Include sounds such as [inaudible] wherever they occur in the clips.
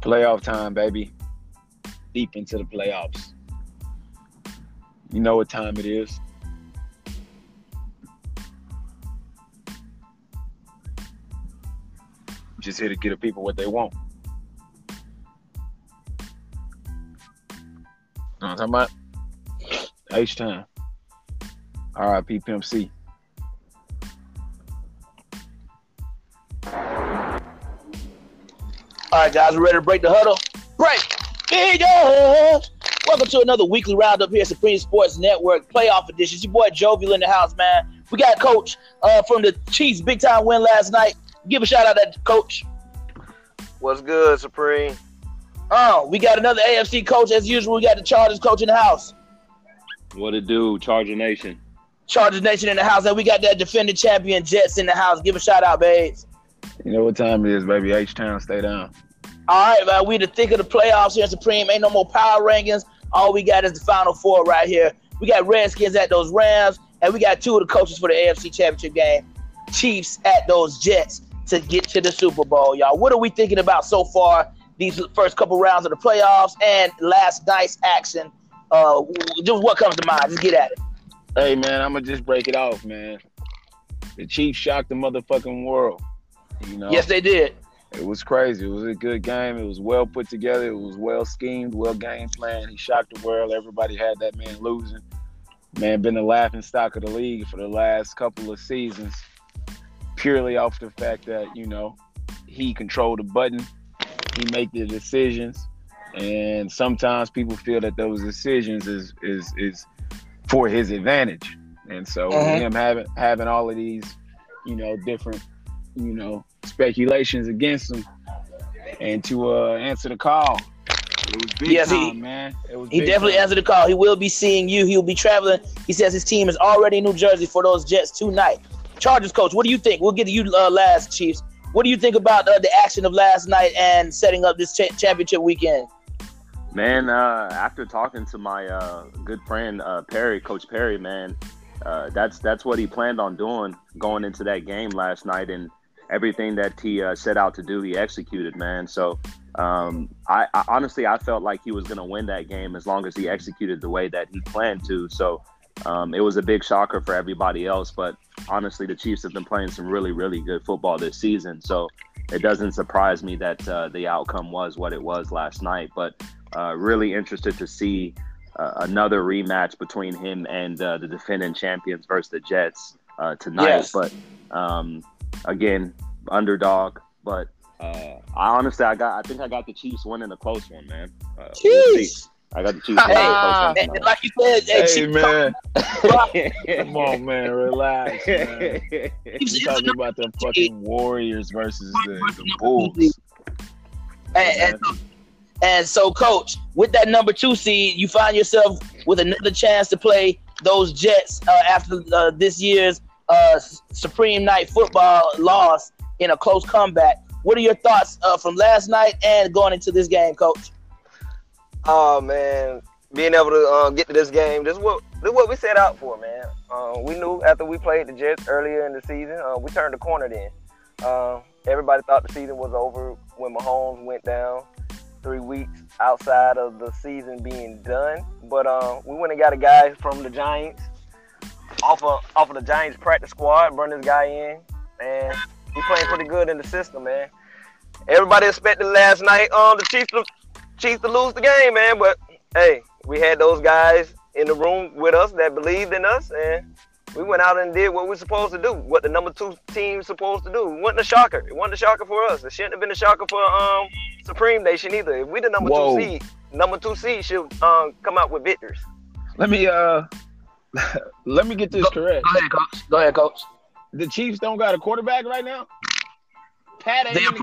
Playoff time, baby. Deep into the playoffs. You know what time it is. Just here to get the people what they want. Know what I'm talking about? H time. RIP Pimp All right, guys, we're ready to break the huddle. Break it up. Welcome to another weekly roundup here at Supreme Sports Network playoff edition. It's your boy Jovial in the house, man. We got Coach uh, from the Chiefs big time win last night. Give a shout out to that Coach. What's good, Supreme? Oh, we got another AFC coach as usual. We got the Chargers coach in the house. What it do, Charger Nation? Chargers Nation in the house, and we got that defending champion Jets in the house. Give a shout out, babes. You know what time it is, baby. H Town, stay down. All right, man. We the thick of the playoffs here Supreme. Ain't no more power rankings. All we got is the final four right here. We got Redskins at those Rams, and we got two of the coaches for the AFC Championship game. Chiefs at those Jets to get to the Super Bowl, y'all. What are we thinking about so far? These first couple rounds of the playoffs and last night's action. Uh, just what comes to mind? Just get at it. Hey man, I'm gonna just break it off, man. The Chiefs shocked the motherfucking world. You know. Yes, they did. It was crazy. It was a good game. It was well put together. It was well schemed, well game planned. He shocked the world. Everybody had that man losing. Man, been the laughing stock of the league for the last couple of seasons, purely off the fact that you know he controlled the button, he make the decisions, and sometimes people feel that those decisions is is is for his advantage. And so Mhm. him having having all of these, you know, different, you know, speculations against him, and to uh, answer the call, it was big Yes, time, he- man. It was He big definitely time. answered the call. He will be seeing you. He'll be traveling. He says his team is already in New Jersey for those Jets tonight. Chargers coach, what do you think? We'll get to you uh, last, Chiefs. What do you think about uh, the action of last night and setting up this cha- championship weekend? Man, uh, after talking to my uh, good friend uh, Perry, Coach Perry, man, uh, that's that's what he planned on doing going into that game last night, and everything that he uh, set out to do, he executed, man. So, um, I, I honestly I felt like he was going to win that game as long as he executed the way that he planned to. So, um, it was a big shocker for everybody else, but honestly, the Chiefs have been playing some really, really good football this season. So, it doesn't surprise me that uh, the outcome was what it was last night, but. Uh, really interested to see uh, another rematch between him and uh, the defending champions versus the Jets uh, tonight. Yes. But um, again, underdog. But uh, I honestly, I got, I think I got the Chiefs winning a close one, man. Uh, we'll I got the Chiefs winning a Ah. close one. and like you said, hey, Hey Chiefs, man, [laughs] come on, man, relax, [laughs] man. Chiefs We're talking about the fucking Warriors versus the, the Bulls. And, and, and so, coach, with that number two seed, you find yourself with another chance to play those Jets uh, after uh, this year's uh, Supreme Night Football loss in a close comeback. What are your thoughts uh, from last night and going into this game, coach? Oh man, being able to uh, get to this game, this is what this is what we set out for, man. Uh, we knew after we played the Jets earlier in the season, uh, we turned the corner. Then uh, everybody thought the season was over when Mahomes went down. Three weeks outside of the season being done, but uh, we went and got a guy from the Giants off of off of the Giants practice squad, bring this guy in, and he playing pretty good in the system, man. Everybody expected last night um the Chiefs to Chiefs to lose the game, man. But hey, we had those guys in the room with us that believed in us, and we went out and did what we are supposed to do, what the number two team's supposed to do. It wasn't a shocker. It wasn't a shocker for us. It shouldn't have been a shocker for um Supreme Nation either. If we the number Whoa. two seed, number two seed should um come out with victors. Let me uh, [laughs] let me get this correct. Go ahead, coach. Go ahead, coach. The Chiefs don't got a quarterback right now. Pat ain't They- in the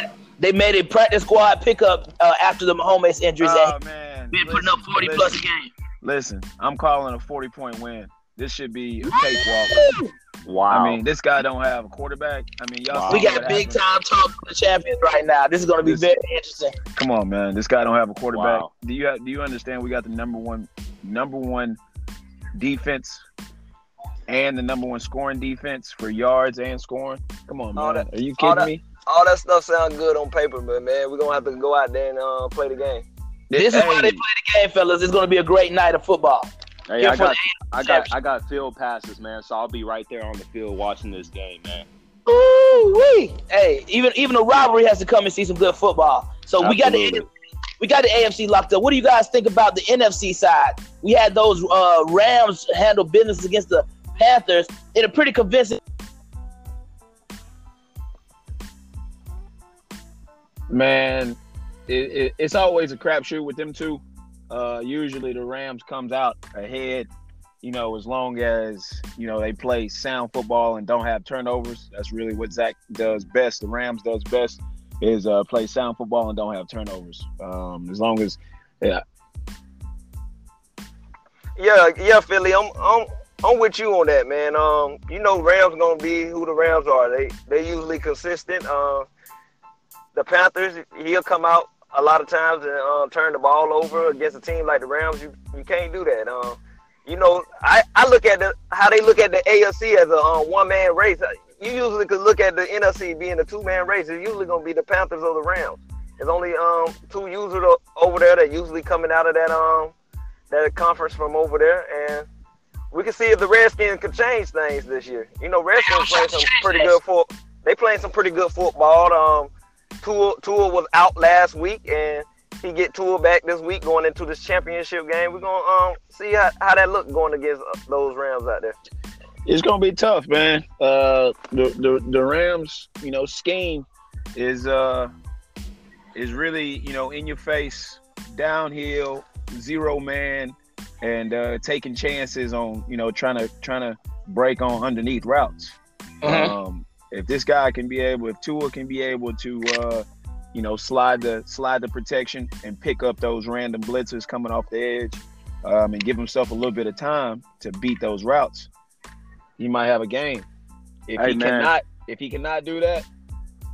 game. They made a practice squad pickup uh, after the Mahomes injuries. Oh and man, been putting up 40 listen, plus a game. Listen, I'm calling a 40 point win. This should be a cakewalk. wow. I mean, this guy don't have a quarterback. I mean, y'all. Wow. We got what big happened. time talk for the champions right now. This is going to be This- very interesting. Come on, man. This guy don't have a quarterback. Wow. Do you have, do you understand? We got the number one number one defense and the number one scoring defense for yards and scoring. Come on, All man. that- Are you all kidding that- me? All that stuff sounds good on paper, but man, we're gonna have to go out there and uh, play the game. This is why they play the game, fellas. It's going to be a great night of football. Hey, Here I got, I got, I got field passes, man. So I'll be right there on the field watching this game, man. Ooh wee! Hey, even even the rivalry has to come and see some good football. So we got the Absolutely. We got the AFC locked up. What do you guys think about the NFC side? We had those uh, Rams handle business against the Panthers in a pretty convincing. man, it, it, it's always a crapshoot with them two. Uh, usually the Rams comes out ahead, you know, as long as you know they play sound football and don't have turnovers. That's really what Zach does best. The Rams does best is uh, play sound football and don't have turnovers. Um, as long as Yeah, yeah, yeah, Philly. I'm I'm I'm with you on that, man. Um, you know, Rams gonna be who the Rams are. They they usually consistent. Uh, the Panthers, he'll come out a lot of times and uh, turn the ball over against a team like the Rams. You you can't do that. Um, you know, I, I look at the how they look at the AFC as a um, one man race. You usually could look at the NFC being a two man race. It's usually gonna be the Panthers or the Rams. There's only um two users over there that usually coming out of that um that conference from over there, and we can see if the Redskins can change things this year. You know, Redskins playing some pretty good foot. They playing some pretty good football. Um, Tua, Tua was out last week, and he get Tua back this week going into this championship game. We're gonna um see how, how that look going against uh, those Rams out there. It's gonna be tough, man. Uh, the, the the Rams, you know, scheme is uh is really you know in your face, downhill, zero man, and uh, taking chances on you know trying to trying to break on underneath routes. Um, if this guy can be able, if Tua can be able to, uh, you know, slide the slide the protection and pick up those random blitzers coming off the edge, um, and give himself a little bit of time to beat those routes, he might have a game. If Hey, he man. cannot, if he cannot do that,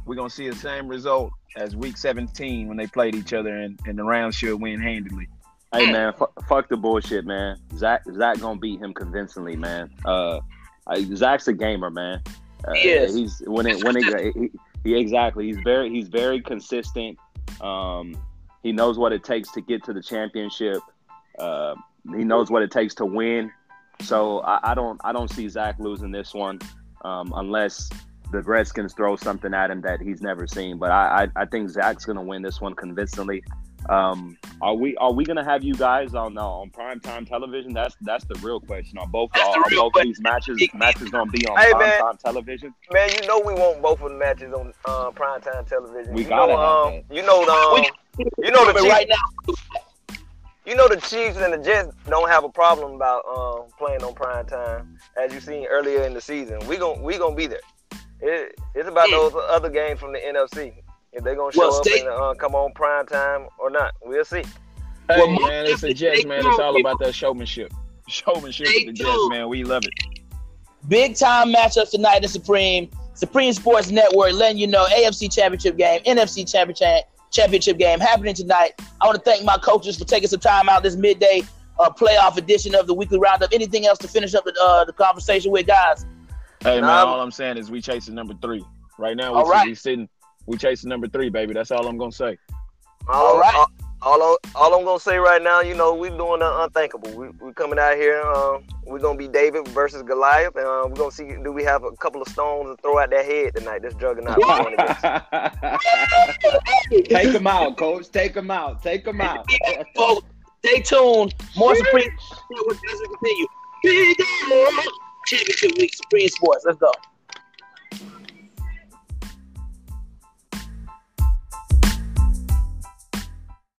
we're gonna see the same result as Week 17 when they played each other, and, and the Rams should win handily. Hey man, fu- fuck the bullshit, man. Zach, Zach gonna beat him convincingly, man. Uh, Zach's a gamer, man. Uh, He is. He's when it when it he, he exactly. He's very he's very consistent. Um, he knows what it takes to get to the championship. Uh, he knows what it takes to win. So I, I don't I don't see Zach losing this one um, unless the Redskins throw something at him that he's never seen. But I I, I think Zach's gonna win this one convincingly. Um, are we are we gonna have you guys on uh, on primetime television? That's that's the real question. Are both That's the are, both of these matches matches gonna be on Hey, man. primetime television? Man, you know we want both of the matches on uh, primetime television. We you gotta know, have um, You know, um, you know the Chiefs, right now, you know the Chiefs and the Jets don't have a problem about um, playing on prime time, as you seen earlier in the season. We gon' we gonna be there. It, it's about Yeah. those other games from the NFC. If they're gonna show Well, up stay- and uh, come on prime time or not, we'll see. Hey Well, man, it's the Jets, man. It's all about that showmanship. Showmanship with the Jets, man. We love it. big time matchups tonight in Supreme. Supreme Sports Network letting you know AFC Championship game, NFC Championship Championship game happening tonight. I want to thank my coaches for taking some time out this midday uh, playoff edition of the weekly roundup. Anything else to finish up the, uh, the conversation with, guys? Hey man, Nah, I'm- all I'm saying is we chasing number three. Right now, All we, right. we sitting, we chasing number three, baby. That's all I'm gonna say. All, All right. all, all, I- all I'm gonna say right now, you know, we doing the unthinkable. We we coming out here. Um, we're gonna be David versus Goliath, and uh, we're gonna see do we have a couple of stones to throw at their head tonight. This juggernaut. [laughs] [laughs] [laughs] we're going against. Take them out, coach. Take them out. Take them out. Folks, stay tuned. More Supreme as we continue. Big Championship week, Supreme Sports. Let's go.